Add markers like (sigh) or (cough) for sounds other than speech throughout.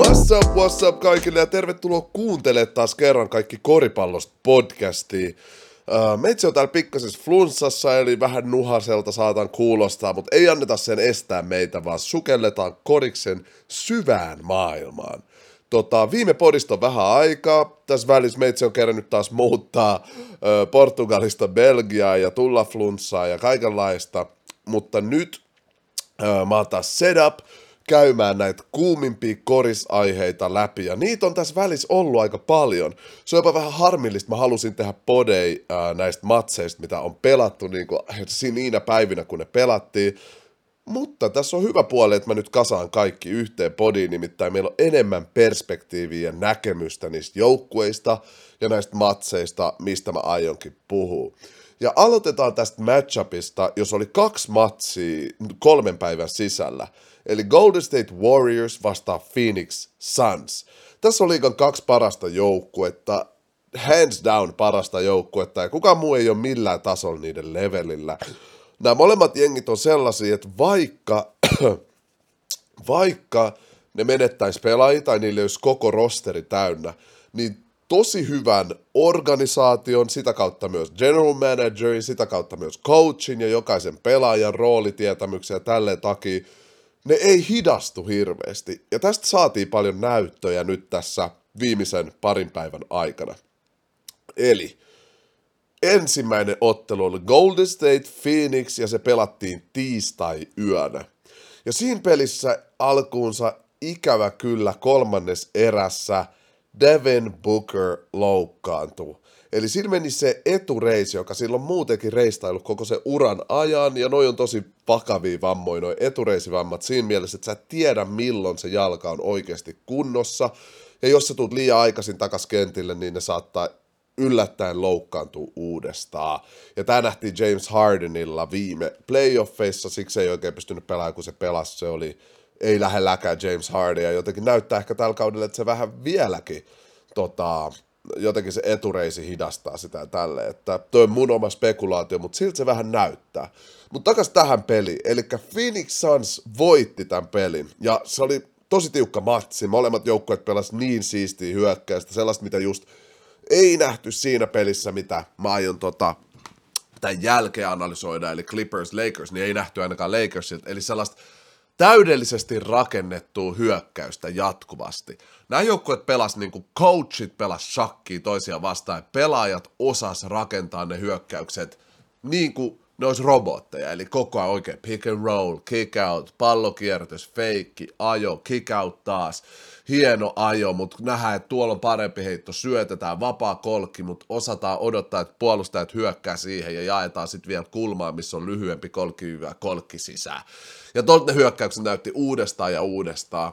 What's up, what's up kaikille ja tervetuloa kuuntelemaan taas kerran kaikki koripallosta podcastia. Uh, meitsi on täällä pikkasessa flunssassa, eli vähän nuhaselta saatan kuulostaa, mutta ei anneta sen estää meitä, vaan sukelletaan koriksen syvään maailmaan. Tota, viime podista on vähän aikaa. Tässä välissä meitsi on kerännyt taas muuttaa ö, Portugalista Belgiaa ja tulla flunssaa ja kaikenlaista. Mutta nyt ö, mä oon taas set up käymään näitä kuumimpia korisaiheita läpi, ja niitä on tässä välissä ollut aika paljon. Se on jopa vähän harmillista, mä halusin tehdä podei ää, näistä matseista, mitä on pelattu niin kuin, niinä päivinä, kun ne pelattiin, mutta tässä on hyvä puoli, että mä nyt kasaan kaikki yhteen podiin, nimittäin meillä on enemmän perspektiiviä ja näkemystä niistä joukkueista ja näistä matseista, mistä mä aionkin puhua. Ja aloitetaan tästä matchupista, jos oli kaksi matsia kolmen päivän sisällä. Eli Golden State Warriors vastaa Phoenix Suns. Tässä on liikan kaksi parasta joukkuetta, hands down parasta joukkuetta, ja kukaan muu ei ole millään tasolla niiden levelillä nämä molemmat jengit on sellaisia, että vaikka, (clears throat) vaikka ne menettäisi pelaajia tai niille olisi koko rosteri täynnä, niin tosi hyvän organisaation, sitä kautta myös general managerin, sitä kautta myös coachin ja jokaisen pelaajan roolitietämyksen ja tälleen takia, ne ei hidastu hirveästi. Ja tästä saatiin paljon näyttöjä nyt tässä viimeisen parin päivän aikana. Eli ensimmäinen ottelu oli Golden State Phoenix ja se pelattiin tiistai-yönä. Ja siinä pelissä alkuunsa ikävä kyllä kolmannes erässä Devin Booker loukkaantui. Eli siinä meni se etureisi, joka silloin muutenkin reistailu koko se uran ajan, ja noi on tosi vakavia vammoja, noi etureisivammat siinä mielessä, että sä et tiedä milloin se jalka on oikeasti kunnossa, ja jos sä tulet liian aikaisin takas kentille, niin ne saattaa yllättäen loukkaantuu uudestaan. Ja tämä nähtiin James Hardenilla viime playoffeissa, siksi ei oikein pystynyt pelaamaan, kun se pelasi, se oli ei lähelläkään James Harden, ja jotenkin näyttää ehkä tällä kaudella, että se vähän vieläkin tota, jotenkin se etureisi hidastaa sitä tälle, että toi on mun oma spekulaatio, mutta siltä se vähän näyttää. Mutta takas tähän peliin, eli Phoenix Suns voitti tämän pelin, ja se oli tosi tiukka matsi, molemmat joukkueet pelasivat niin siistiä hyökkäystä, sellaista, mitä just ei nähty siinä pelissä, mitä mä aion tota, tämän jälkeen analysoida, eli Clippers Lakers, niin ei nähty ainakaan Lakersilta, eli sellaista täydellisesti rakennettua hyökkäystä jatkuvasti. Nämä joukkueet pelas niin kuin coachit pelas shakkiin toisia vastaan, ja pelaajat osas rakentaa ne hyökkäykset niin kuin ne olisi robotteja, eli koko ajan oikein pick and roll, kick out, pallokierrätys, feikki, ajo, kick out taas, hieno ajo, mutta nähdään, että tuolla on parempi heitto, syötetään vapaa kolkki, mutta osataan odottaa, että puolustajat hyökkää siihen ja jaetaan sitten vielä kulmaa, missä on lyhyempi kolkki hyvä kolkki sisään. Ja tuolta ne hyökkäykset näytti uudestaan ja uudestaan.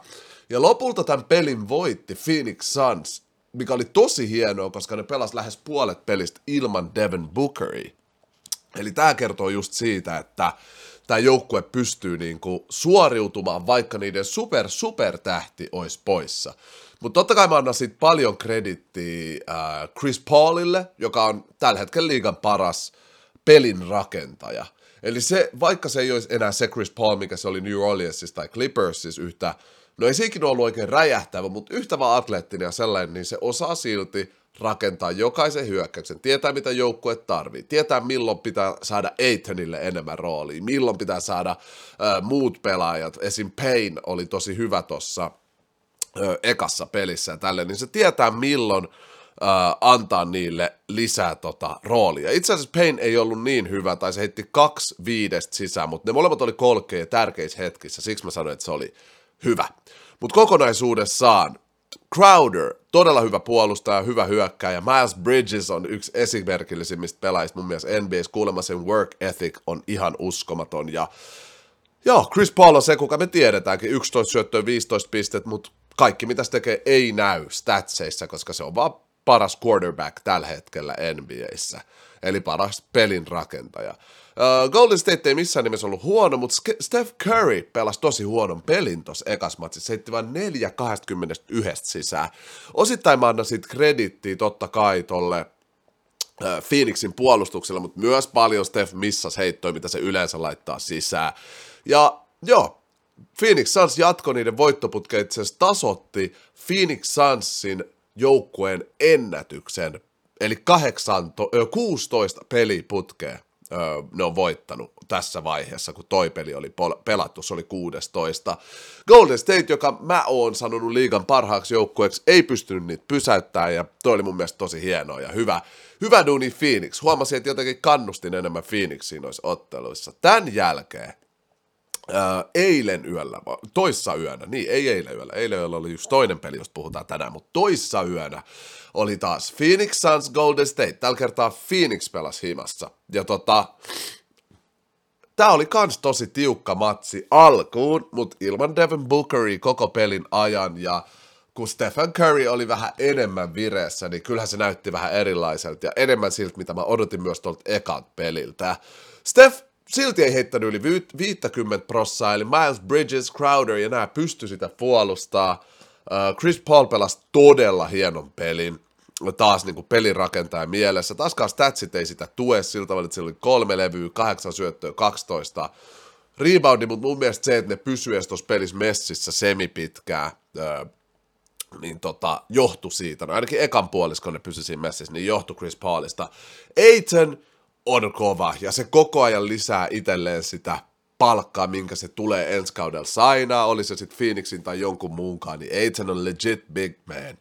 Ja lopulta tämän pelin voitti Phoenix Suns, mikä oli tosi hienoa, koska ne pelas lähes puolet pelistä ilman Devin Bookeria. Eli tämä kertoo just siitä, että tämä joukkue pystyy niinku suoriutumaan, vaikka niiden super super tähti olisi poissa. Mutta totta kai mä annan siitä paljon kredittiä äh, Chris Paulille, joka on tällä hetkellä liigan paras pelin rakentaja. Eli se, vaikka se ei olisi enää se Chris Paul, mikä se oli New Orleansissa tai Clippersissa yhtä, no ei se ikinä ollut oikein räjähtävä, mutta yhtä vaan atleettinen ja sellainen, niin se osaa silti rakentaa jokaisen hyökkäyksen, tietää mitä joukkue tarvii, tietää milloin pitää saada Aitonille enemmän roolia, milloin pitää saada äh, muut pelaajat, esim. Payne oli tosi hyvä tuossa ekassa pelissä ja tälleen, niin se tietää milloin äh, antaa niille lisää tota, roolia. Itse asiassa Payne ei ollut niin hyvä, tai se heitti kaksi viidestä sisään, mutta ne molemmat oli kolkea tärkeissä hetkissä, siksi mä sanoin, että se oli hyvä. Mutta kokonaisuudessaan Crowder, todella hyvä puolustaja, hyvä hyökkääjä. Miles Bridges on yksi esimerkillisimmistä pelaajista mun mielestä NBA's. Kuulemma sen work ethic on ihan uskomaton. Ja joo, Chris Paul on se, kuka me tiedetäänkin. 11 syöttöä, 15 pistet, mutta kaikki mitä se tekee ei näy statseissa, koska se on vaan paras quarterback tällä hetkellä NBAissä. Eli paras pelin rakentaja. Uh, Golden State ei missään nimessä ollut huono, mutta Steph Curry pelasi tosi huonon pelin tuossa ekas matsissa. Se heitti vain 4 21 sisään. Osittain mä annan siitä kredittiä totta kai tolle uh, Phoenixin puolustuksella, mutta myös paljon Steph missas heittoja, mitä se yleensä laittaa sisään. Ja joo, Phoenix Suns jatkoi niiden voittoputkeet, itse tasotti Phoenix Sunsin joukkueen ennätyksen, eli 8, 16 peliputkea ne on voittanut tässä vaiheessa, kun toi peli oli pelattu, se oli 16. Golden State, joka mä oon sanonut liigan parhaaksi joukkueeksi, ei pystynyt niitä pysäyttämään, ja toi oli mun mielestä tosi hienoa ja hyvä, hyvä duuni Phoenix. Huomasin, että jotenkin kannustin enemmän Phoenixiin noissa otteluissa. Tämän jälkeen Ää, eilen yöllä, toissa yönä, niin ei eilen yöllä, eilen yöllä oli just toinen peli, josta puhutaan tänään, mutta toissa yönä oli taas Phoenix Suns Golden State. Tällä kertaa Phoenix pelasi himassa. Ja tota, tää oli kans tosi tiukka matsi alkuun, mutta ilman Devin Bookeria koko pelin ajan ja kun Stephen Curry oli vähän enemmän vireessä, niin kyllähän se näytti vähän erilaiselta ja enemmän siltä, mitä mä odotin myös tuolta ekan peliltä. Steph silti ei heittänyt yli 50 prossaa, eli Miles Bridges, Crowder ja nämä pysty sitä puolustaa. Chris Paul pelasi todella hienon pelin taas niin kuin pelin rakentaja mielessä. Taaskaan statsit ei sitä tue siltä tavalla, että siellä oli kolme levyä, kahdeksan syöttöä, 12 reboundi, mutta mun mielestä se, että ne pysyy tuossa pelissä messissä semipitkää, öö, niin tota, johtui siitä, no ainakin ekan puoliskon ne pysyi siinä messissä, niin johtui Chris Paulista. Aiton on kova, ja se koko ajan lisää itselleen sitä palkkaa, minkä se tulee ensi kaudella sainaa, oli se sitten Phoenixin tai jonkun muunkaan, niin Aiton on legit big man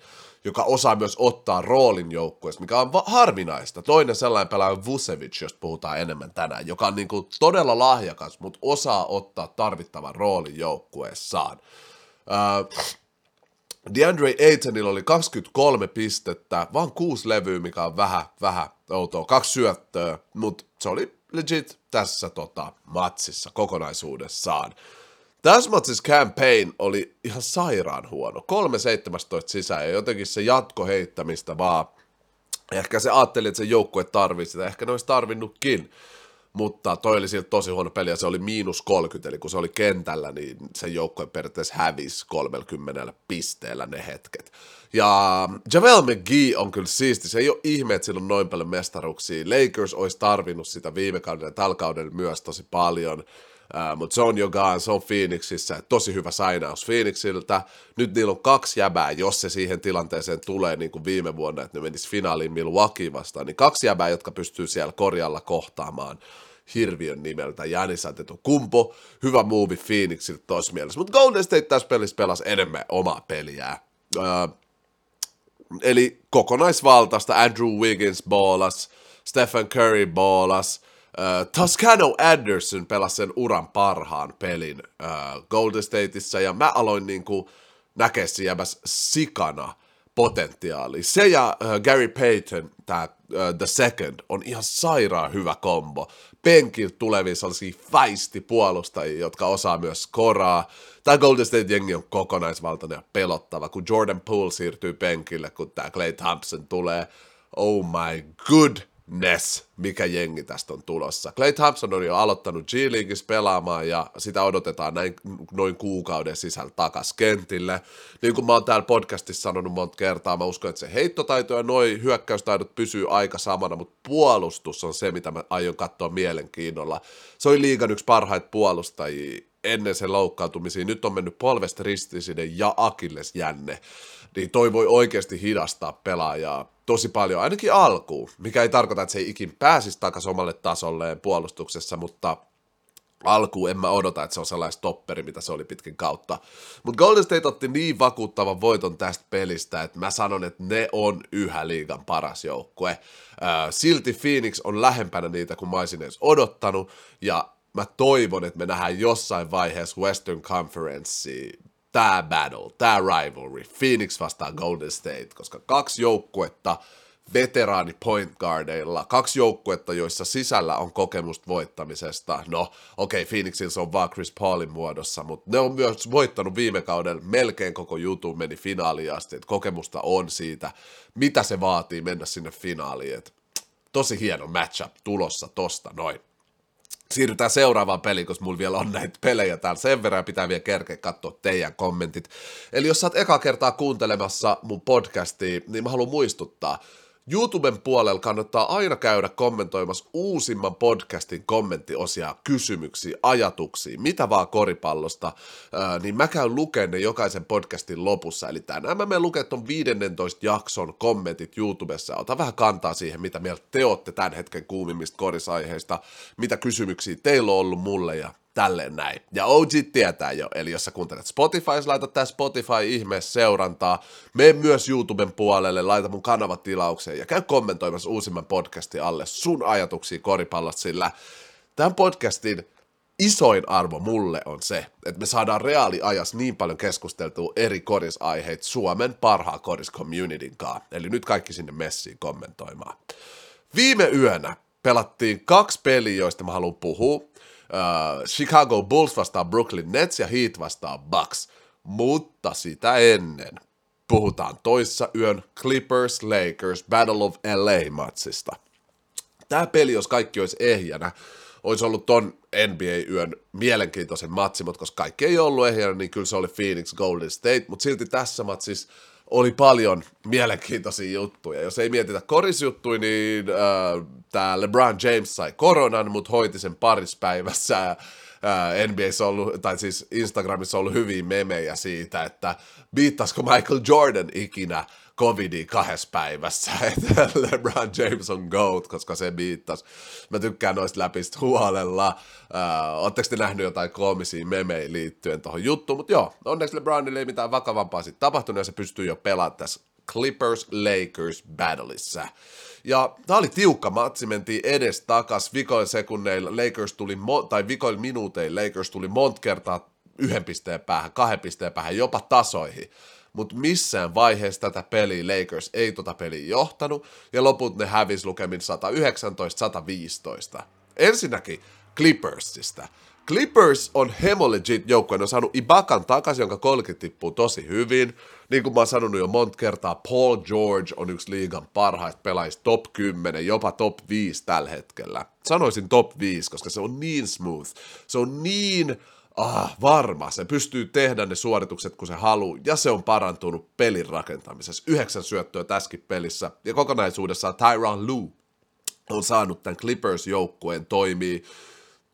joka osaa myös ottaa roolin joukkueesta, mikä on va- harvinaista. Toinen sellainen pelaaja on Vucevic, josta puhutaan enemmän tänään, joka on niin kuin todella lahjakas, mutta osaa ottaa tarvittavan roolin joukkueessaan. Uh, DeAndre Aytonilla oli 23 pistettä, vaan kuusi levyä, mikä on vähän, vähän outoa, kaksi syöttöä, mutta se oli legit tässä tota, matsissa kokonaisuudessaan. Tässä matsissa campaign oli ihan sairaan huono. 3-17 sisään ja jotenkin se jatko heittämistä vaan. Ehkä se ajatteli, että se joukkue tarvitsee sitä, ehkä ne olisi tarvinnutkin. Mutta toi oli siltä tosi huono peli ja se oli miinus 30, eli kun se oli kentällä, niin se joukkue periaatteessa hävisi 30 pisteellä ne hetket. Ja Javel McGee on kyllä siisti, se ei ole ihme, että sillä on noin paljon mestaruksia. Lakers olisi tarvinnut sitä viime kaudella ja tällä kaudella myös tosi paljon. Mutta se on Jogan, se on Phoenixissä, tosi hyvä sainaus Phoenixiltä. Nyt niillä on kaksi jäbää, jos se siihen tilanteeseen tulee niin kuin viime vuonna, että ne menis finaaliin Milwaukee vastaan, niin kaksi jäbää, jotka pystyy siellä korjalla kohtaamaan hirviön nimeltä Janis Kumpo, hyvä muuvi Phoenixilta tuossa mielessä, mutta Golden State tässä pelissä pelasi enemmän omaa peliä. Uh, eli kokonaisvaltaista Andrew Wiggins ballas, Stephen Curry ballas, Uh, Toscano Anderson pelasi sen uran parhaan pelin uh, Golden Stateissa, ja mä aloin niinku näkeä jäbäs sikana potentiaali. Se ja uh, Gary Payton, tämä uh, The Second, on ihan sairaan hyvä kombo. Penkiltä tulevia sellaisia faisti puolustajia, jotka osaa myös koraa. Tämä Golden State-jengi on kokonaisvaltainen ja pelottava, kun Jordan Poole siirtyy penkille, kun tämä Clay Thompson tulee. Oh my good Ness, mikä jengi tästä on tulossa. Clay Thompson on jo aloittanut G-Leagueissa pelaamaan ja sitä odotetaan näin, noin kuukauden sisällä takas kentille. Niin kuin mä oon täällä podcastissa sanonut monta kertaa, mä uskon, että se heittotaito ja noin hyökkäystaidot pysyy aika samana, mutta puolustus on se, mitä mä aion katsoa mielenkiinnolla. Se oli liigan yksi parhaita puolustajia ennen sen loukkaantumisia. Nyt on mennyt polvesta ristisiden ja akilles jänne niin toi voi oikeasti hidastaa pelaajaa tosi paljon, ainakin alkuun, mikä ei tarkoita, että se ei ikin pääsisi takaisin omalle tasolleen puolustuksessa, mutta alkuun en mä odota, että se on sellainen stopperi, mitä se oli pitkin kautta. Mutta Golden State otti niin vakuuttavan voiton tästä pelistä, että mä sanon, että ne on yhä liigan paras joukkue. silti Phoenix on lähempänä niitä kuin mä olisin edes odottanut, ja mä toivon, että me nähdään jossain vaiheessa Western Conference tämä battle, tämä rivalry, Phoenix vastaan Golden State, koska kaksi joukkuetta veteraani point guardeilla, kaksi joukkuetta, joissa sisällä on kokemusta voittamisesta. No, okei, okay, Phoenixin se on vaan Chris Paulin muodossa, mutta ne on myös voittanut viime kaudella melkein koko jutun meni finaaliin asti, että kokemusta on siitä, mitä se vaatii mennä sinne finaaliin. Et tosi hieno matchup tulossa tosta noin siirrytään seuraavaan peliin, koska mulla vielä on näitä pelejä täällä sen verran, pitää vielä kerkeä katsoa teidän kommentit. Eli jos sä oot eka kertaa kuuntelemassa mun podcastia, niin mä haluan muistuttaa, YouTuben puolella kannattaa aina käydä kommentoimassa uusimman podcastin kommenttiosia, kysymyksiä, ajatuksia, mitä vaan koripallosta, niin mä käyn lukemaan ne jokaisen podcastin lopussa. Eli tänään mä menen lukemaan ton 15 jakson kommentit YouTubessa. Ota vähän kantaa siihen, mitä mieltä te olette tämän hetken kuumimmista korisaiheista, mitä kysymyksiä teillä on ollut mulle ja tälleen näin. Ja OG tietää jo, eli jos sä kuuntelet Spotify, laita tää Spotify ihmeessä seurantaa, mene myös YouTuben puolelle, laita mun kanavat tilaukseen ja käy kommentoimassa uusimman podcastin alle sun ajatuksia koripallosta, sillä tämän podcastin isoin arvo mulle on se, että me saadaan reaaliajas niin paljon keskusteltua eri korisaiheita Suomen parhaan koriscommunityn kanssa. Eli nyt kaikki sinne messiin kommentoimaan. Viime yönä pelattiin kaksi peliä, joista mä haluan puhua. Uh, Chicago Bulls vastaa Brooklyn Nets ja Heat vastaa Bucks. Mutta sitä ennen puhutaan toissa yön Clippers Lakers Battle of LA-matsista. Tämä peli, jos kaikki olisi ehjänä, olisi ollut ton NBA-yön mielenkiintoisen matsi, mutta koska kaikki ei ollut ehjänä, niin kyllä se oli Phoenix Golden State, mutta silti tässä matsissa oli paljon mielenkiintoisia juttuja. Jos ei mietitä korisjuttuja, niin äh, tämä LeBron James sai koronan, mutta hoiti sen paris päivässä. Äh, NBAssä ollut, tai siis Instagramissa ollut hyviä memejä siitä, että viittaisiko Michael Jordan ikinä covidi kahdessa päivässä, (laughs) että LeBron James on GOAT, koska se biittas. Mä tykkään noista läpistä huolella. Uh, Oletteko te nähnyt jotain koomisia memejä liittyen tuohon juttuun? Mutta joo, onneksi LeBronille ei mitään vakavampaa sitten tapahtunut, ja se pystyy jo pelaamaan tässä Clippers-Lakers battleissa. Ja tämä oli tiukka matsi, mentiin edes takas, vikoin sekunneilla Lakers tuli, mo- tai vikoin minuuteilla Lakers tuli monta kertaa yhden pisteen päähän, kahden pisteen päähän, jopa tasoihin mutta missään vaiheessa tätä peliä Lakers ei tota peliä johtanut, ja loput ne hävis lukemin 119-115. Ensinnäkin Clippersista. Clippers on hemo legit joukkue, ne on saanut Ibakan takaisin, jonka kolki tippuu tosi hyvin. Niin kuin mä oon sanonut jo monta kertaa, Paul George on yksi liigan parhaista pelaajista, top 10, jopa top 5 tällä hetkellä. Sanoisin top 5, koska se on niin smooth, se on niin ah, varma, se pystyy tehdä ne suoritukset kun se haluaa, ja se on parantunut pelin rakentamisessa. Yhdeksän syöttöä tässäkin pelissä, ja kokonaisuudessaan Tyron Lue on saanut tämän Clippers-joukkueen toimii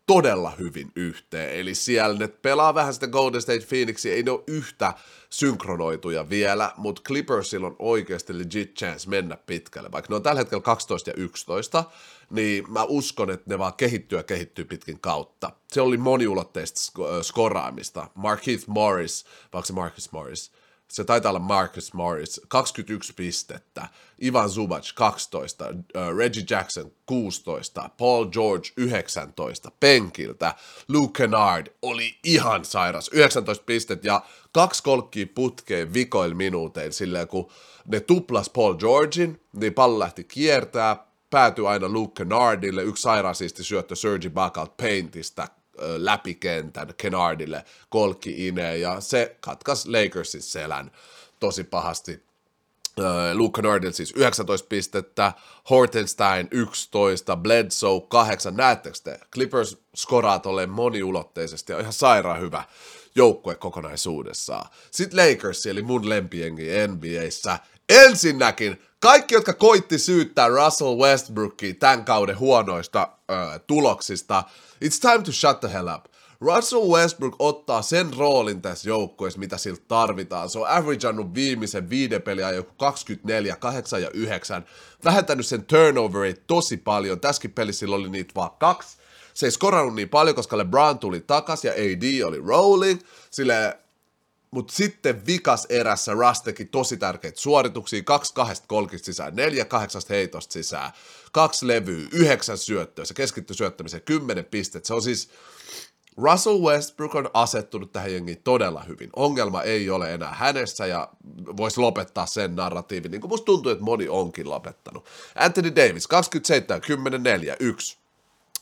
todella hyvin yhteen. Eli siellä ne pelaa vähän sitä Golden State Phoenixia, ei ne ole yhtä synkronoituja vielä, mutta Clippersilla on oikeasti legit chance mennä pitkälle. Vaikka ne on tällä hetkellä 12 ja 11, niin mä uskon, että ne vaan kehittyy ja kehittyy pitkin kautta. Se oli moniulotteista skoraamista. Markeith Morris, vaikka se Marcus Morris, se taitaa olla Marcus Morris, 21 pistettä, Ivan Zubac 12, uh, Reggie Jackson 16, Paul George 19 penkiltä, Luke Kennard oli ihan sairas, 19 pistettä ja kaksi kolkkia putkeen vikoil minuutein silleen, kun ne tuplas Paul Georgein, niin pallo lähti kiertää, päätyi aina Luke Kennardille, yksi sairaasisti syöttö Sergi Bakalt Paintista läpikentän Kennardille kolkki ineen, ja se katkas Lakersin selän tosi pahasti. Luke Kennardille siis 19 pistettä, Hortenstein 11, Bledsoe 8, näettekö te? Clippers skoraa tolleen moniulotteisesti ja ihan sairaan hyvä joukkue kokonaisuudessaan. Sitten Lakers, eli mun lempiengi NBAssä. Ensinnäkin kaikki, jotka koitti syyttää Russell Westbrookia tämän kauden huonoista ö, tuloksista, it's time to shut the hell up. Russell Westbrook ottaa sen roolin tässä joukkueessa, mitä siltä tarvitaan. Se on averageannut viimeisen viiden peliä joku 24, 8 ja 9. Vähentänyt sen turnoverit tosi paljon. Tässäkin pelissä oli niitä vaan kaksi. Se ei skorannut niin paljon, koska LeBron tuli takas ja AD oli rolling. Sille mutta sitten vikas erässä Russ teki tosi tärkeitä suorituksia, kaksi kahdesta kolkista sisään, neljä kahdeksasta heitosta sisään, kaksi levyä, yhdeksän syöttöä, se keskittyi syöttämiseen, kymmenen pistettä. Se on siis, Russell Westbrook on asettunut tähän jengiin todella hyvin. Ongelma ei ole enää hänessä ja voisi lopettaa sen narratiivin, niin kuin musta tuntuu, että moni onkin lopettanut. Anthony Davis, 27, 10, 4, 1,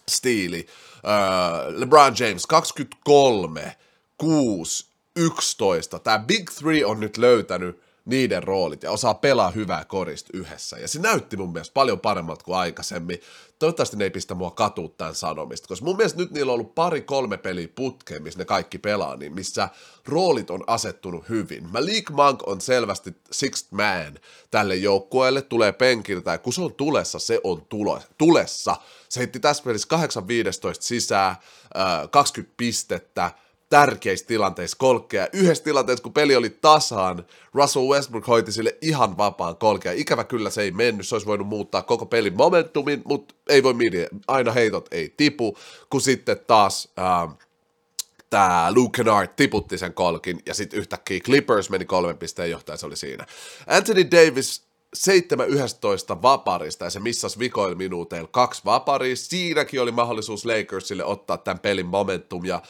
Steely. Uh, LeBron James, 23, 6, 11. Tämä Big Three on nyt löytänyt niiden roolit ja osaa pelaa hyvää korista yhdessä. Ja se näytti mun mielestä paljon paremmalta kuin aikaisemmin. Toivottavasti ne ei pistä mua katua tämän sanomista, koska mun mielestä nyt niillä on ollut pari-kolme peliä putkeen, missä ne kaikki pelaa, niin missä roolit on asettunut hyvin. Malik Monk on selvästi sixth man tälle joukkueelle, tulee penkiltä, ja kun se on tulessa, se on tulo, tulessa. Se heitti tässä pelissä 8-15 sisään, 20 pistettä, tärkeissä tilanteissa kolkea. Yhdessä tilanteessa, kun peli oli tasaan, Russell Westbrook hoiti sille ihan vapaan kolkea. Ikävä kyllä se ei mennyt, se olisi voinut muuttaa koko pelin momentumin, mutta ei voi miettiä, aina heitot ei tipu, kun sitten taas... äh, tämä Luke Kennard tiputti sen kolkin, ja sitten yhtäkkiä Clippers meni kolmen pisteen johtaja, se oli siinä. Anthony Davis 7-11 vaparista, ja se missasi vikoilla minuuteilla kaksi vaparia. Siinäkin oli mahdollisuus Lakersille ottaa tämän pelin momentum, ja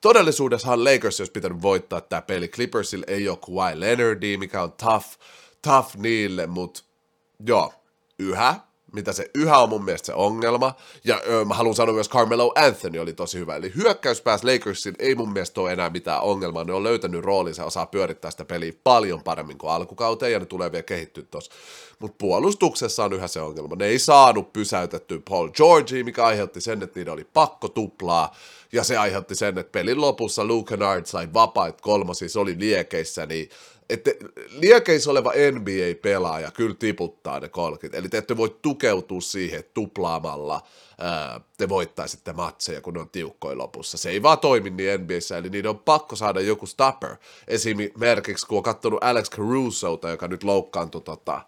todellisuudessahan Lakers olisi pitänyt voittaa tämä peli. Clippersille ei ole Kawhi Leonardi, mikä on tough, tough niille, mutta joo, yhä mitä se yhä on mun mielestä se ongelma. Ja ö, mä haluan sanoa myös Carmelo Anthony oli tosi hyvä. Eli hyökkäyspääs Lakersin ei mun mielestä ole enää mitään ongelmaa. Ne on löytänyt roolinsa osaa pyörittää sitä peliä paljon paremmin kuin alkukauteen ja ne tulee vielä kehittyä tossa. Mutta puolustuksessa on yhä se ongelma. Ne ei saanut pysäytettyä Paul Georgea, mikä aiheutti sen, että niiden oli pakko tuplaa. Ja se aiheutti sen, että pelin lopussa Luke Kennard sai vapaat kolmosia, se oli liekeissä, niin että liekeissä oleva NBA-pelaaja kyllä tiputtaa ne kolkit, eli te ette voi tukeutua siihen, tuplaamalla ää, te voittaisitte matseja, kun ne on tiukkoja lopussa. Se ei vaan toimi niin NBAssä, eli niiden on pakko saada joku stopper. Esimerkiksi kun on katsonut Alex Carusota, joka nyt loukkaantui tota,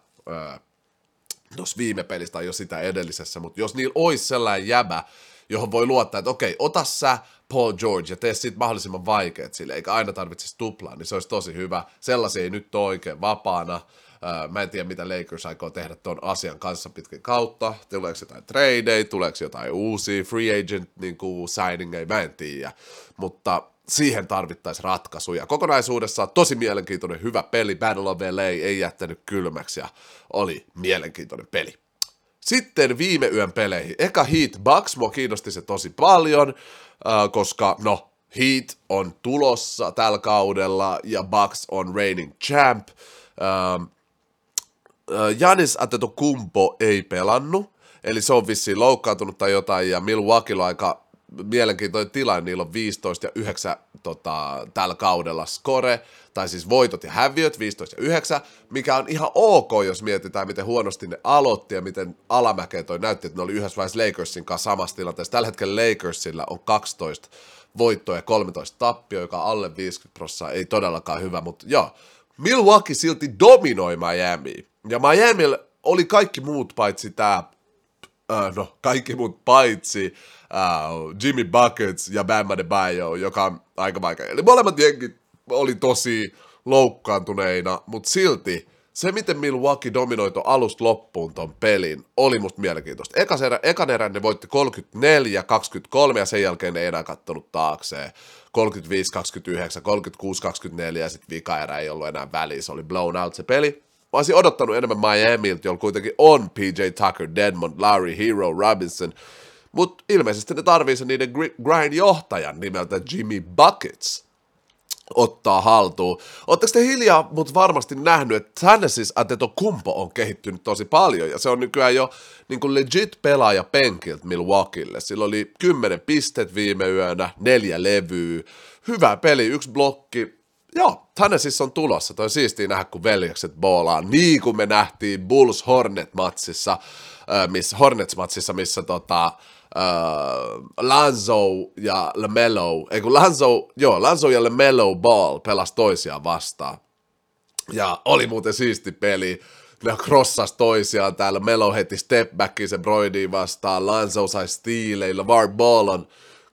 tuossa viime pelistä tai jo sitä edellisessä, mutta jos niillä olisi sellainen jäbä, johon voi luottaa, että okei, ota sä Paul George ja tee siitä mahdollisimman vaikeat sille, eikä aina tarvitsisi tuplaa, niin se olisi tosi hyvä. Sellaisia ei nyt ole oikein vapaana. Mä en tiedä, mitä Lakers aikoo tehdä tuon asian kanssa pitkin kautta. Tuleeko jotain tradeja, tuleeko jotain uusia free agent niin kuin signingeja, mä en tiedä. Mutta siihen tarvittaisiin ratkaisuja. Kokonaisuudessaan tosi mielenkiintoinen, hyvä peli. Battle of LA ei jättänyt kylmäksi ja oli mielenkiintoinen peli. Sitten viime yön peleihin. Eka Heat Bucks, mua kiinnosti se tosi paljon, koska no, Heat on tulossa tällä kaudella ja Bucks on reigning champ. Janis Antetokounmpo ei pelannut, eli se on vissiin loukkaantunut tai jotain, ja Milwaukee on aika mielenkiintoinen tilanne, niillä on 15 ja 9 tota, tällä kaudella score, tai siis voitot ja häviöt 15 ja 9, mikä on ihan ok, jos mietitään, miten huonosti ne aloitti ja miten alamäkeä toi näytti, että ne oli yhdessä vaiheessa Lakersin kanssa samassa tilanteessa. Tällä hetkellä Lakersilla on 12 voittoa ja 13 tappio, joka alle 50 prosenttia ei todellakaan hyvä, mutta joo, Milwaukee silti dominoi Miami. Ja Miami oli kaikki muut paitsi tämä, äh, no kaikki muut paitsi uh, Jimmy Buckets ja Bam Adebayo, joka on aika vaikea. Eli molemmat jengit oli tosi loukkaantuneina, mutta silti se, miten Milwaukee dominoi ton alusta loppuun ton pelin, oli musta mielenkiintoista. Ekas erä, ekan erän ne voitti 34-23 ja sen jälkeen ne ei enää kattonut taakseen. 35-29, 36-24 ja sitten vika erä ei ollut enää väliä, se oli blown out se peli. Mä olisin odottanut enemmän Miamilta, jolla kuitenkin on PJ Tucker, Deadmond, Larry, Hero, Robinson, mutta ilmeisesti ne tarvii sen niiden grind-johtajan nimeltä Jimmy Buckets ottaa haltuun. Oletteko te hiljaa, mutta varmasti nähnyt, että Tennessee Kumpo on kehittynyt tosi paljon, ja se on nykyään jo niin kuin legit pelaaja penkiltä Milwaukeelle. Sillä oli 10 pistet viime yönä, neljä levyä, hyvä peli, yksi blokki, Joo, Tennessee on tulossa. Toi siistiä nähdä, kun veljekset boolaa. Niin kuin me nähtiin Bulls Hornet-matsissa, missä, Hornets-matsissa, missä tota, uh, Lanzo ja LaMelo, ei kun Lanzo, joo, Lanzo ja LaMelo Ball pelas toisiaan vastaan. Ja oli muuten siisti peli. Ne crossas toisiaan täällä. Melo heti step backiin se Broidiin vastaan. Lanzo sai stiileillä. Var Ball on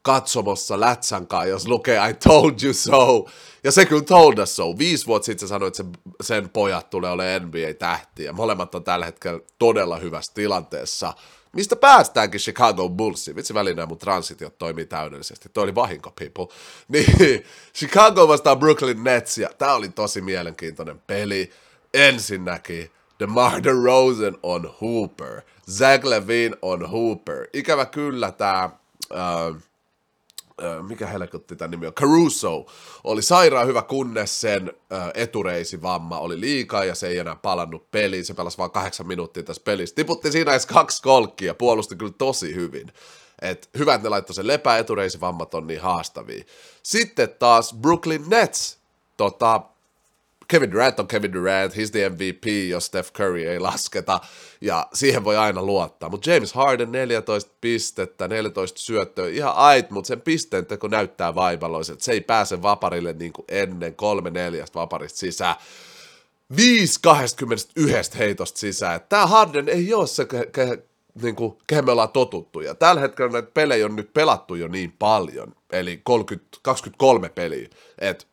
katsomossa lätsänkaan, jos lukee I told you so. Ja se kyllä told us so. Viisi vuotta sitten sanoit, että sen, pojat tulee olemaan NBA-tähtiä. Molemmat on tällä hetkellä todella hyvässä tilanteessa mistä päästäänkin Chicago Bullsiin. Vitsi välinä mun transitiot toimii täydellisesti. Toi oli vahinko, people. (laughs) Niin, Chicago vastaan Brooklyn Nets, ja tää oli tosi mielenkiintoinen peli. Ensinnäkin, DeMar DeRozan on Hooper. Zach Levine on Hooper. Ikävä kyllä tää... Äh, mikä helkotti tämän nimi on, Caruso, oli sairaan hyvä, kunnes sen etureisivamma oli liikaa ja se ei enää palannut peliin. Se pelasi vain kahdeksan minuuttia tässä pelissä. Tiputti siinä edes kaksi kolkkia, puolusti kyllä tosi hyvin. Et hyvä, että ne laittoi sen lepää, etureisivammat on niin haastavia. Sitten taas Brooklyn Nets, tota, Kevin Durant on Kevin Durant, he's the MVP, jos Steph Curry ei lasketa, ja siihen voi aina luottaa. Mutta James Harden 14 pistettä, 14 syöttöä, ihan ait, mutta sen pisteen teko näyttää vaivalloiselta. Se ei pääse vaparille niin kuin ennen kolme neljästä vaparista sisään. 5 21 heitosta sisään. Tämä Harden ei ole se, ke, ke, niin kuin, kehen me ollaan totuttu. Ja tällä hetkellä näitä pelejä on nyt pelattu jo niin paljon, eli 30, 23 peliä, että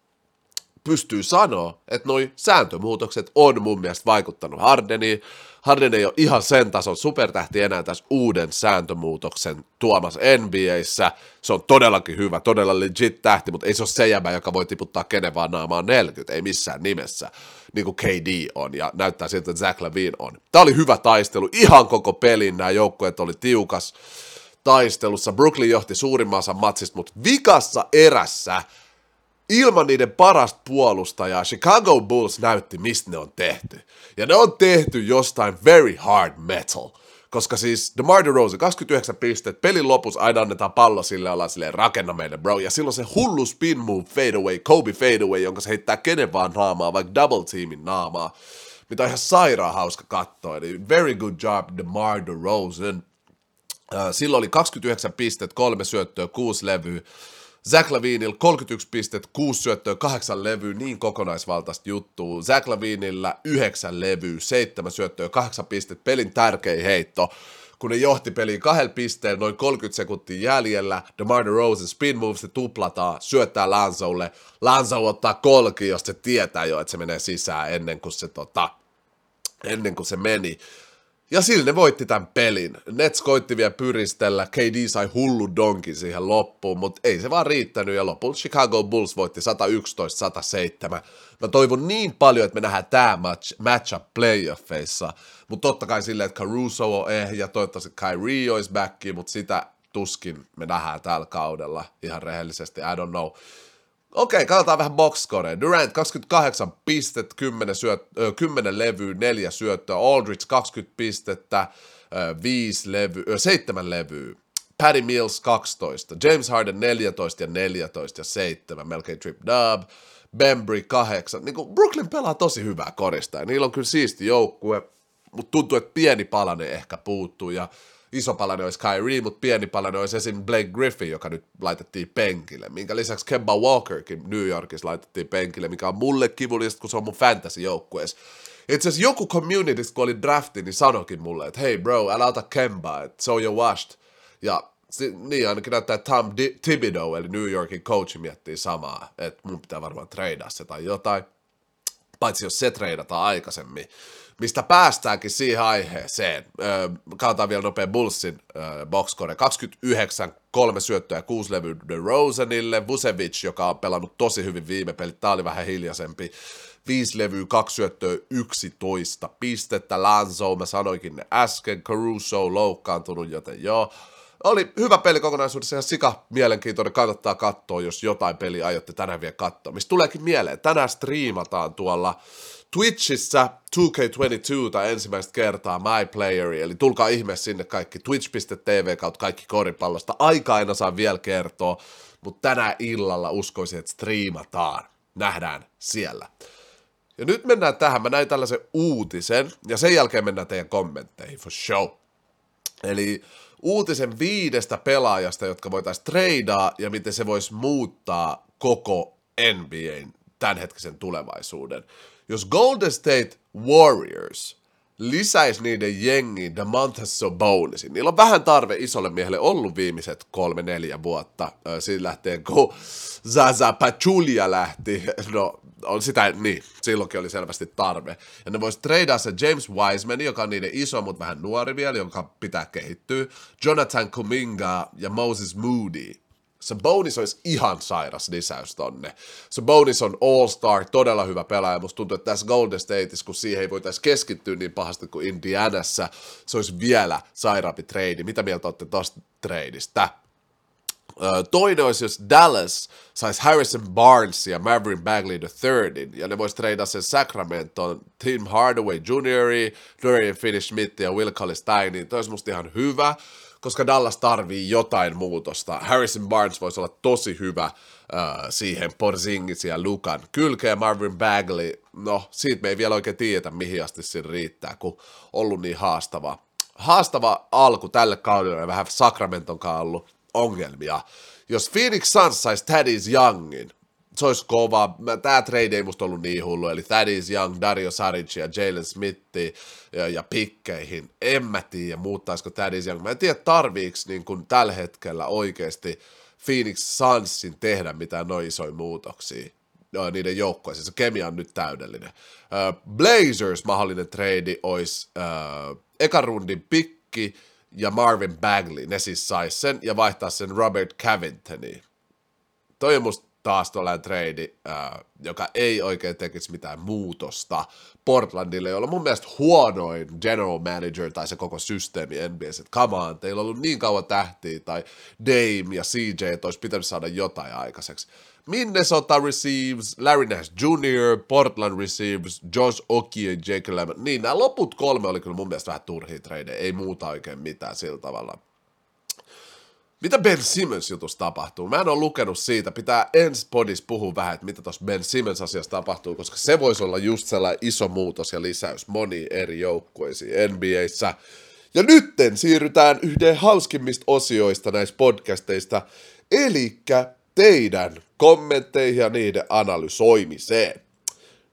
pystyy sanoa, että noi sääntömuutokset on mun mielestä vaikuttanut Hardeniin. Harden ei ole ihan sen tason supertähti enää tässä uuden sääntömuutoksen tuomassa NBAissä. Se on todellakin hyvä, todella legit tähti, mutta ei se ole se jäbä, joka voi tiputtaa kenen vaan naamaan 40, ei missään nimessä, niin kuin KD on, ja näyttää siltä, että Zach Levine on. Tämä oli hyvä taistelu, ihan koko pelin nämä joukkueet oli tiukas taistelussa. Brooklyn johti suurimmassa matsista, mutta vikassa erässä ilman niiden parasta puolustajaa Chicago Bulls näytti, mistä ne on tehty. Ja ne on tehty jostain very hard metal. Koska siis DeMar DeRozan 29 pistettä, pelin lopussa aina annetaan pallo sille, ollaan silleen rakenna meille bro. Ja silloin se hullu spin move fadeaway, Kobe fadeaway, jonka se heittää kenen vaan naamaa, vaikka double teamin naamaa. Mitä on ihan sairaan hauska katsoa. Eli very good job DeMar DeRozan. Silloin oli 29 pistettä, kolme syöttöä, kuusi levyä. Zach Lavinilla 31 pistet, 6 syöttöä, 8 levyä, niin kokonaisvaltaista juttua. Zach Lavinilla 9 levyä, 7 syöttöä, 8 pistet, pelin tärkein heitto. Kun ne johti peliin kahdella pisteellä noin 30 sekuntia jäljellä, DeMar DeRozan spin move, se tuplataan, syöttää Lanzolle. Lanzo ottaa kolki, jos se tietää jo, että se menee sisään ennen kuin se, tota, ennen kuin se meni. Ja sillä ne voitti tämän pelin. Nets koitti vielä pyristellä, KD sai hullu donkin siihen loppuun, mutta ei se vaan riittänyt ja lopulta Chicago Bulls voitti 111-107. Mä toivon niin paljon, että me nähdään tämä match, matchup playoffeissa, mutta totta kai silleen, että Caruso on eh ja toivottavasti Kyrie olisi back, mutta sitä tuskin me nähdään tällä kaudella ihan rehellisesti, I don't know. Okei, katsotaan vähän boxscore. Durant 28 pistet, 10, syöt, 10 levyä, 4 syöttöä. Aldridge 20 pistettä, 5 levyä, 7 levyä. Patty Mills 12, James Harden 14 ja 14 ja 7, melkein trip dub. Bembry 8. Niin kuin Brooklyn pelaa tosi hyvää korista ja niillä on kyllä siisti joukkue, mutta tuntuu, että pieni palanen ehkä puuttuu ja iso palanen olisi Kyrie, mutta pieni palanen olisi esim. Blake Griffin, joka nyt laitettiin penkille, minkä lisäksi Kemba Walkerkin New Yorkissa laitettiin penkille, mikä on mulle kivullista, kun se on mun fantasy-joukkueessa. Itse asiassa joku communitystä, kun oli drafti, niin sanokin mulle, että hei bro, älä ota Kemba, että se on jo washed. Ja niin ainakin näyttää, että Tom Thibodeau, eli New Yorkin coach, miettii samaa, että mun pitää varmaan treidaa se tai jotain. Paitsi jos se treidataan aikaisemmin mistä päästäänkin siihen aiheeseen. Öö, katsotaan vielä nopea Bullsin öö, boxcore. 29, kolme syöttöä kuusi levyä Rosenille. Vucevic, joka on pelannut tosi hyvin viime pelit, tämä oli vähän hiljaisempi. Viisi levyä, kaksi syöttöä, 11 pistettä. Lanzo, mä sanoinkin ne äsken. Caruso loukkaantunut, joten joo. Oli hyvä peli kokonaisuudessa ja sika mielenkiintoinen, kannattaa katsoa, jos jotain peliä aiotte tänään vielä katsoa. Mistä tuleekin mieleen, tänään striimataan tuolla Twitchissä 2K22 tai ensimmäistä kertaa My Player, eli tulkaa ihmeessä sinne kaikki twitch.tv kautta kaikki koripallosta. Aika aina saa vielä kertoa, mutta tänä illalla uskoisin, että striimataan. Nähdään siellä. Ja nyt mennään tähän, mä näin tällaisen uutisen, ja sen jälkeen mennään teidän kommentteihin for show. Eli uutisen viidestä pelaajasta, jotka voitaisiin treidaa, ja miten se voisi muuttaa koko NBAn tämänhetkisen tulevaisuuden jos Golden State Warriors lisäisi niiden jengiin Demontis Sabonisin. Niillä on vähän tarve isolle miehelle ollut viimeiset kolme, neljä vuotta. Siinä lähtee, kun Zaza Pachulia lähti. No, on sitä, niin, silloinkin oli selvästi tarve. Ja ne vois treidaa se James Wiseman, joka on niiden iso, mutta vähän nuori vielä, joka pitää kehittyä. Jonathan Kuminga ja Moses Moody Sabonis olisi ihan sairas lisäys tonne. Sabonis on all-star, todella hyvä pelaaja. Musta tuntuu, että tässä Golden Stateissa, kun siihen ei voitaisiin keskittyä niin pahasti kuin Indianassa, se olisi vielä sairaampi trade. Mitä mieltä olette tosta tradeista? Toinen olisi, jos Dallas saisi Harrison Barnes ja Maverick Bagley thirdin, ja ne voisi treidata sen Sacramentoon Tim Hardaway Jr., Dorian Finney-Smith ja Will Kallisteinin. Toi olisi musta ihan hyvä, koska Dallas tarvii jotain muutosta. Harrison Barnes voisi olla tosi hyvä uh, siihen Porzingis ja Lukan kylkeen. Marvin Bagley, no siitä me ei vielä oikein tiedetä, mihin asti siinä riittää, kun ollut niin haastava. Haastava alku tälle kaudelle ja vähän Sacramenton ollut ongelmia. Jos Phoenix Suns saisi Thaddeus Youngin, se olisi kova. Tämä trade ei musta ollut niin hullu, eli Thaddeus Young, Dario Saric ja Jalen Smith ja, ja pikkeihin. En mä tiedä, muuttaisiko Thaddeus Young. Mä en tiedä, tarviiks niin kun tällä hetkellä oikeasti Phoenix Sunsin tehdä mitään noin isoja muutoksia niiden joukkoissa. Se kemia on nyt täydellinen. Blazers mahdollinen trade olisi uh, ekan rundin pikki, ja Marvin Bagley, ne siis sais sen ja vaihtaa sen Robert Cavintoniin. Toi on musta taas tuollainen trade, joka ei oikein tekisi mitään muutosta Portlandille, jolla mun mielestä huonoin general manager tai se koko systeemi NBS, että come on, teillä on ollut niin kauan tähtiä, tai Dame ja CJ, että olisi pitänyt saada jotain aikaiseksi. Minnesota receives Larry Nash Jr., Portland receives Josh Oki ja Jake Lemon. Niin, nämä loput kolme oli kyllä mun mielestä vähän turhia tradeja, ei muuta oikein mitään sillä tavalla. Mitä Ben Simmons jutussa tapahtuu? Mä en ole lukenut siitä. Pitää ensi podis puhua vähän, että mitä tuossa Ben Simmons asiassa tapahtuu, koska se voisi olla just sellainen iso muutos ja lisäys moniin eri joukkueisiin NBAissä. Ja nytten siirrytään yhden hauskimmista osioista näistä podcasteista, eli teidän kommentteihin ja niiden analysoimiseen.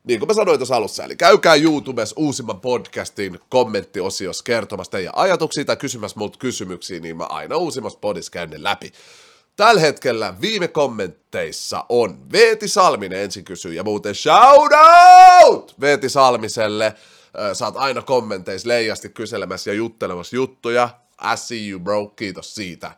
Niin kuin mä sanoin tuossa alussa, eli käykää YouTubessa uusimman podcastin kommenttiosiossa kertomassa teidän ajatuksia tai kysymässä multa kysymyksiä, niin mä aina uusimmassa podissa käyn ne läpi. Tällä hetkellä viime kommentteissa on Veeti Salminen ensin kysyy, ja muuten shout out Veeti Salmiselle. Saat aina kommenteissa leijasti kyselemässä ja juttelemassa juttuja. I see you bro, kiitos siitä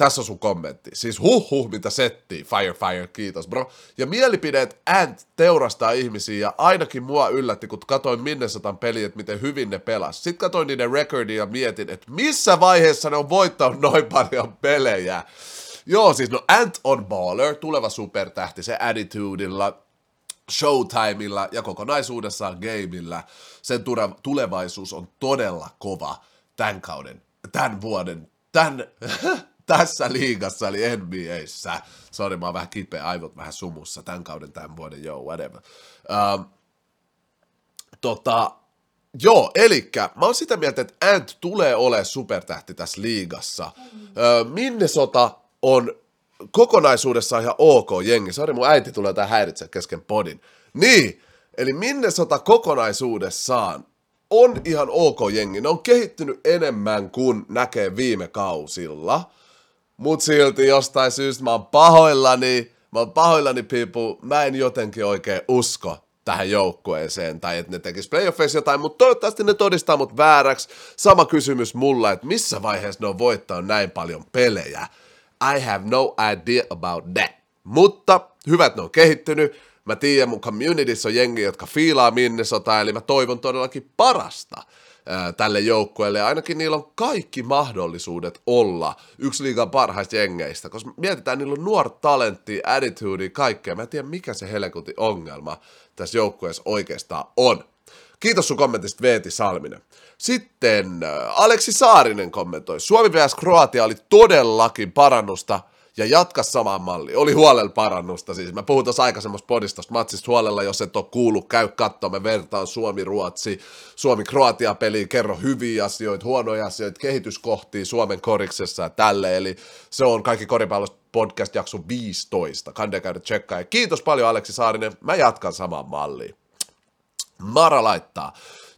tässä on sun kommentti. Siis huh huh, mitä setti. Fire, fire, kiitos bro. Ja mielipideet Ant teurastaa ihmisiä ja ainakin mua yllätti, kun katsoin Minnesotan peliä, että miten hyvin ne pelas. Sitten katsoin niiden recordia ja mietin, että missä vaiheessa ne on voittanut noin paljon pelejä. Joo, siis no Ant on baller, tuleva supertähti, se attitudeilla, showtimeilla ja kokonaisuudessaan gameilla. Sen tulevaisuus on todella kova tämän kauden, tämän vuoden, tämän (laughs) tässä liigassa, eli NBAssä. Sori, mä oon vähän kipeä, aivot vähän sumussa tämän kauden, tämän vuoden, joo, whatever. Um, tota, joo, eli mä oon sitä mieltä, että Ant tulee olemaan supertähti tässä liigassa. Uh, Minnesota on kokonaisuudessaan ihan ok jengi. Sori, mun äiti tulee tähän häiritse kesken podin. Niin, eli Minnesota kokonaisuudessaan on ihan ok jengi. Ne on kehittynyt enemmän kuin näkee viime kausilla. Mut silti jostain syystä mä oon pahoillani, mä oon pahoillani people, mä en jotenkin oikein usko tähän joukkueeseen, tai että ne tekis playoffeissa jotain, mutta toivottavasti ne todistaa mut vääräksi. Sama kysymys mulla, että missä vaiheessa ne on voittanut näin paljon pelejä. I have no idea about that. Mutta hyvät ne on kehittynyt. Mä tiedän, mun communityssä on jengi, jotka fiilaa Minnesota, eli mä toivon todellakin parasta tälle joukkueelle. Ainakin niillä on kaikki mahdollisuudet olla yksi liigan parhaista jengeistä, koska mietitään, niillä on nuorta talenttia, attitude, kaikkea. Mä en tiedä, mikä se helkutin ongelma tässä joukkueessa oikeastaan on. Kiitos sun kommentista Veeti Salminen. Sitten Aleksi Saarinen kommentoi. Suomi vs. Kroatia oli todellakin parannusta ja jatka samaan malliin. Oli huolella parannusta siis. Mä puhun tuossa aikaisemmassa podista matsista huolella, jos et ole kuullut, käy katsomaan. Me vertaan Suomi-Ruotsi, Suomi-Kroatia-peliä, kerro hyviä asioita, huonoja asioita, kehityskohtia Suomen koriksessa ja tälle. Eli se on kaikki koripallosta podcast jakso 15. Kande käydä tsekkaa. Ja kiitos paljon Aleksi Saarinen. Mä jatkan samaan malliin. Mara laittaa.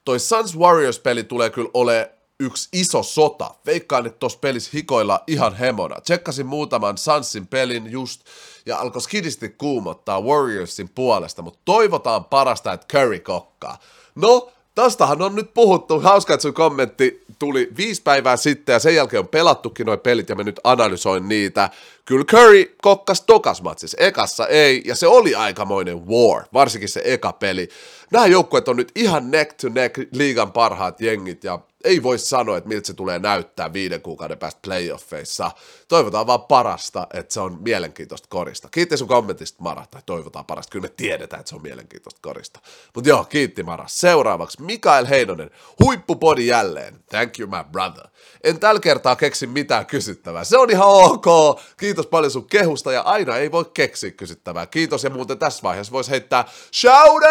Toi Suns Warriors-peli tulee kyllä ole yksi iso sota. Veikkaan, että tuossa pelissä hikoilla ihan hemona. Tsekkasin muutaman Sansin pelin just ja alkoi skidisti kuumottaa Warriorsin puolesta, mutta toivotaan parasta, että Curry kokkaa. No, Tästähän on nyt puhuttu, hauska, että sun kommentti tuli viisi päivää sitten ja sen jälkeen on pelattukin noin pelit ja mä nyt analysoin niitä. Kyllä Curry kokkas tokas matsissa, ekassa ei, ja se oli aikamoinen war, varsinkin se eka peli. Nämä joukkueet on nyt ihan neck to neck liigan parhaat jengit ja ei voi sanoa, että miltä se tulee näyttää viiden kuukauden päästä playoffeissa. Toivotaan vaan parasta, että se on mielenkiintoista korista. Kiitti sun kommentista, Mara, tai toivotaan parasta. Kyllä me tiedetään, että se on mielenkiintoista korista. Mutta joo, kiitti Mara. Seuraavaksi Mikael Heinonen, huippupodi jälleen. Thank you, my brother. En tällä kertaa keksi mitään kysyttävää. Se on ihan ok. Kiitos paljon sun kehusta ja aina ei voi keksiä kysyttävää. Kiitos ja muuten tässä vaiheessa voisi heittää shout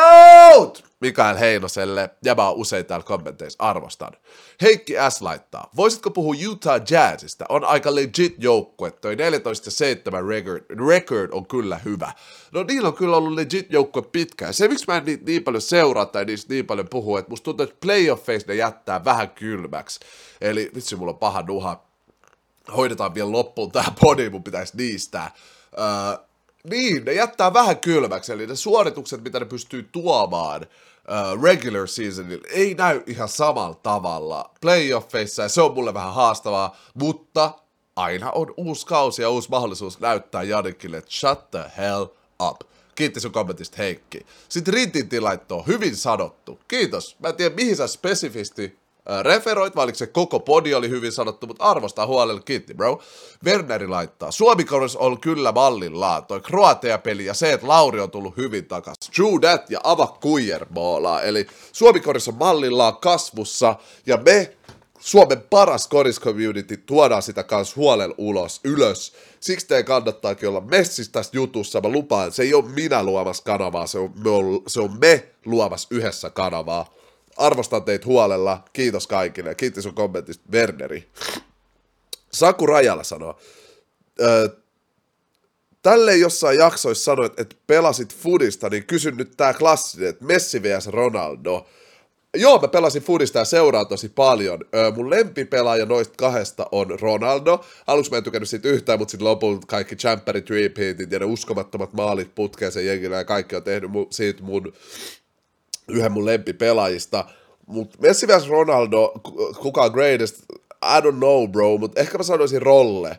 out! Mikael Heinoselle, ja mä oon usein täällä kommenteissa arvostan. Heikki S. laittaa, voisitko puhua Utah Jazzista? On aika legit joukkue, toi 14 ja 7 record, record on kyllä hyvä. No niillä on kyllä ollut legit joukkue pitkään. Se miksi mä en niin, niin paljon seuraa tai niistä niin paljon puhu, että musta tuntuu, että playoffeissa ne jättää vähän kylmäksi. Eli vitsi, mulla on paha nuha. Hoidetaan vielä loppuun tää podi, mun pitäisi niistää. Öö, niin, ne jättää vähän kylmäksi, eli ne suoritukset, mitä ne pystyy tuomaan, uh, regular seasonilla ei näy ihan samalla tavalla playoffeissa, ja se on mulle vähän haastavaa, mutta aina on uusi kausi ja uusi mahdollisuus näyttää Janikille, että shut the hell up. Kiitti sun kommentista Heikki. Sitten Rintinti laittoi, hyvin sanottu. Kiitos. Mä en tiedä mihin sä spesifisti referoit, vai se koko podi oli hyvin sanottu, mutta arvostaa huolella, kiitti bro. Werneri laittaa, suomi on kyllä mallillaan, toi Kroatia-peli ja se, että Lauri on tullut hyvin takas. True that ja Ava Kuijer eli suomi on mallillaan kasvussa, ja me Suomen paras koriscommunity tuodaan sitä kanssa huolella ulos, ylös. Siksi teidän kannattaakin olla messissä tässä jutussa. Mä lupaan, se ei ole minä luomassa kanavaa, se on, me, se on me luomassa yhdessä kanavaa arvostan teitä huolella. Kiitos kaikille. Kiitos sun kommentista, Werneri. Saku Rajala sanoo, tälle jossain jaksoissa sanoit, että pelasit Fudista, niin kysyn nyt tää klassinen, että Messi vs Ronaldo. Joo, mä pelasin Fudista ja seuraan tosi paljon. Öö, mun lempipelaaja noista kahdesta on Ronaldo. Aluksi mä en tykännyt siitä yhtään, mutta sitten lopulta kaikki champerit, repeatit ja ne uskomattomat maalit putkeeseen jengillä ja kaikki on tehnyt mu- siitä mun yhden mun lempipelaajista. Mutta Messi vs Ronaldo, kuka on greatest, I don't know bro, mutta ehkä mä sanoisin rolle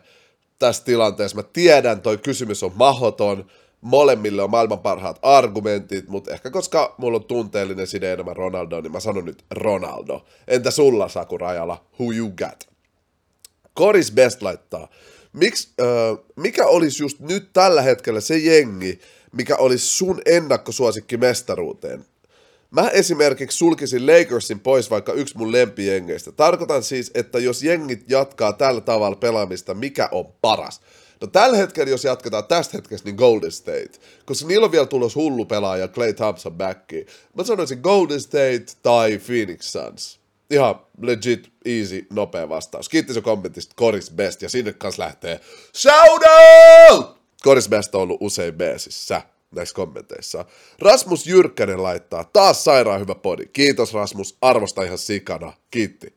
tässä tilanteessa. Mä tiedän, toi kysymys on mahoton, molemmille on maailman parhaat argumentit, mutta ehkä koska mulla on tunteellinen side enemmän Ronaldo, niin mä sanon nyt Ronaldo. Entä sulla, Saku Rajala? Who you got? Koris Best laittaa. Miks, äh, mikä olisi just nyt tällä hetkellä se jengi, mikä olisi sun ennakkosuosikki mestaruuteen? Mä esimerkiksi sulkisin Lakersin pois vaikka yksi mun lempijengeistä. Tarkoitan siis, että jos jengit jatkaa tällä tavalla pelaamista, mikä on paras? No tällä hetkellä, jos jatketaan tästä hetkestä, niin Golden State. Koska niillä on vielä tulos hullu pelaaja, Clay Thompson backi. Mä sanoisin Golden State tai Phoenix Suns. Ihan legit, easy, nopea vastaus. Kiitti sun kommentista, Coris Best, ja sinne kanssa lähtee shout out! Coris Best on ollut usein beesissä näissä kommenteissa. Rasmus Jyrkkänen laittaa, taas sairaan hyvä podi. Kiitos Rasmus, arvosta ihan sikana. Kiitti.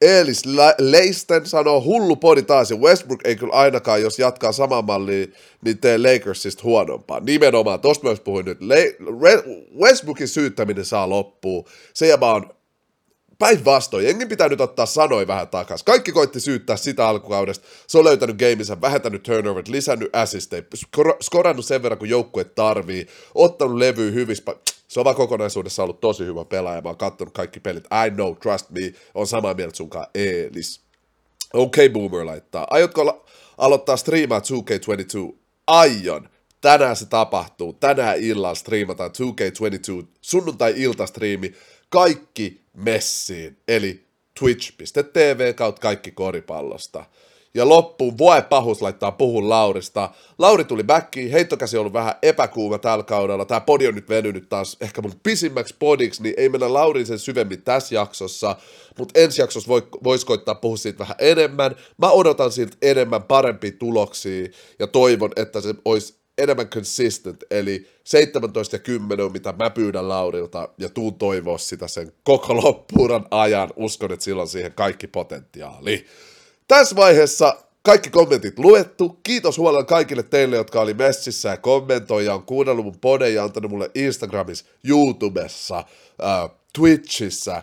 Eelis Leisten sanoo, hullu podi taas, ja Westbrook ei kyllä ainakaan, jos jatkaa samaa mallia, niin tee Lakersista huonompaa. Nimenomaan, tosta myös puhuin nyt. Le- Westbrookin syyttäminen saa loppua. Se jäbä on Päinvastoin, jengi pitää nyt ottaa sanoi vähän takaisin. Kaikki koitti syyttää sitä alkukaudesta. Se on löytänyt gameissa, vähentänyt turnovert, lisännyt assisteja, skorannut sen verran, kun joukkue tarvii, ottanut levyä hyvissä se on vaan kokonaisuudessa ollut tosi hyvä pelaaja. Mä oon kattonut kaikki pelit. I know, trust me. On samaa mieltä sunkaan. Eelis. Okei, okay, Boomer laittaa. Aiotko alo- aloittaa striimaa 2K22? Aion. Tänään se tapahtuu. Tänään illalla striimataan 2K22 sunnuntai-iltastriimi. Kaikki messiin, eli twitch.tv kautta kaikki koripallosta. Ja loppuun voi pahus laittaa puhun Laurista. Lauri tuli backiin, heittokäsi on ollut vähän epäkuuma tällä kaudella. Tämä podi on nyt venynyt taas ehkä mun pisimmäksi podiksi, niin ei mennä Laurin sen syvemmin tässä jaksossa. Mutta ensi jaksossa voi, voisi koittaa puhua siitä vähän enemmän. Mä odotan siltä enemmän parempia tuloksia ja toivon, että se olisi enemmän consistent, eli 17 ja 10 on mitä mä pyydän Laurilta, ja tuun toivoa sitä sen koko loppuuran ajan. Uskon, että sillä on siihen kaikki potentiaali. Tässä vaiheessa kaikki kommentit luettu. Kiitos huolella kaikille teille, jotka oli messissä ja kommentoi ja on kuunnellut mun ja antanut mulle Instagramissa, YouTubessa, äh, Twitchissä,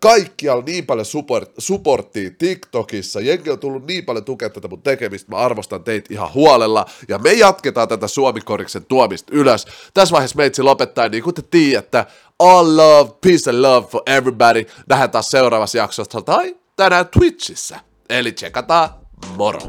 kaikkialla niin paljon support, supporttia TikTokissa, jengi on tullut niin paljon tukea tätä mun tekemistä, mä arvostan teitä ihan huolella, ja me jatketaan tätä Suomikoriksen tuomista ylös. Tässä vaiheessa meitsi lopettaa, niin kuin te tiedätte, all love, peace and love for everybody. Nähdään taas seuraavassa jaksossa tai tänään Twitchissä. Eli tsekataan, moro!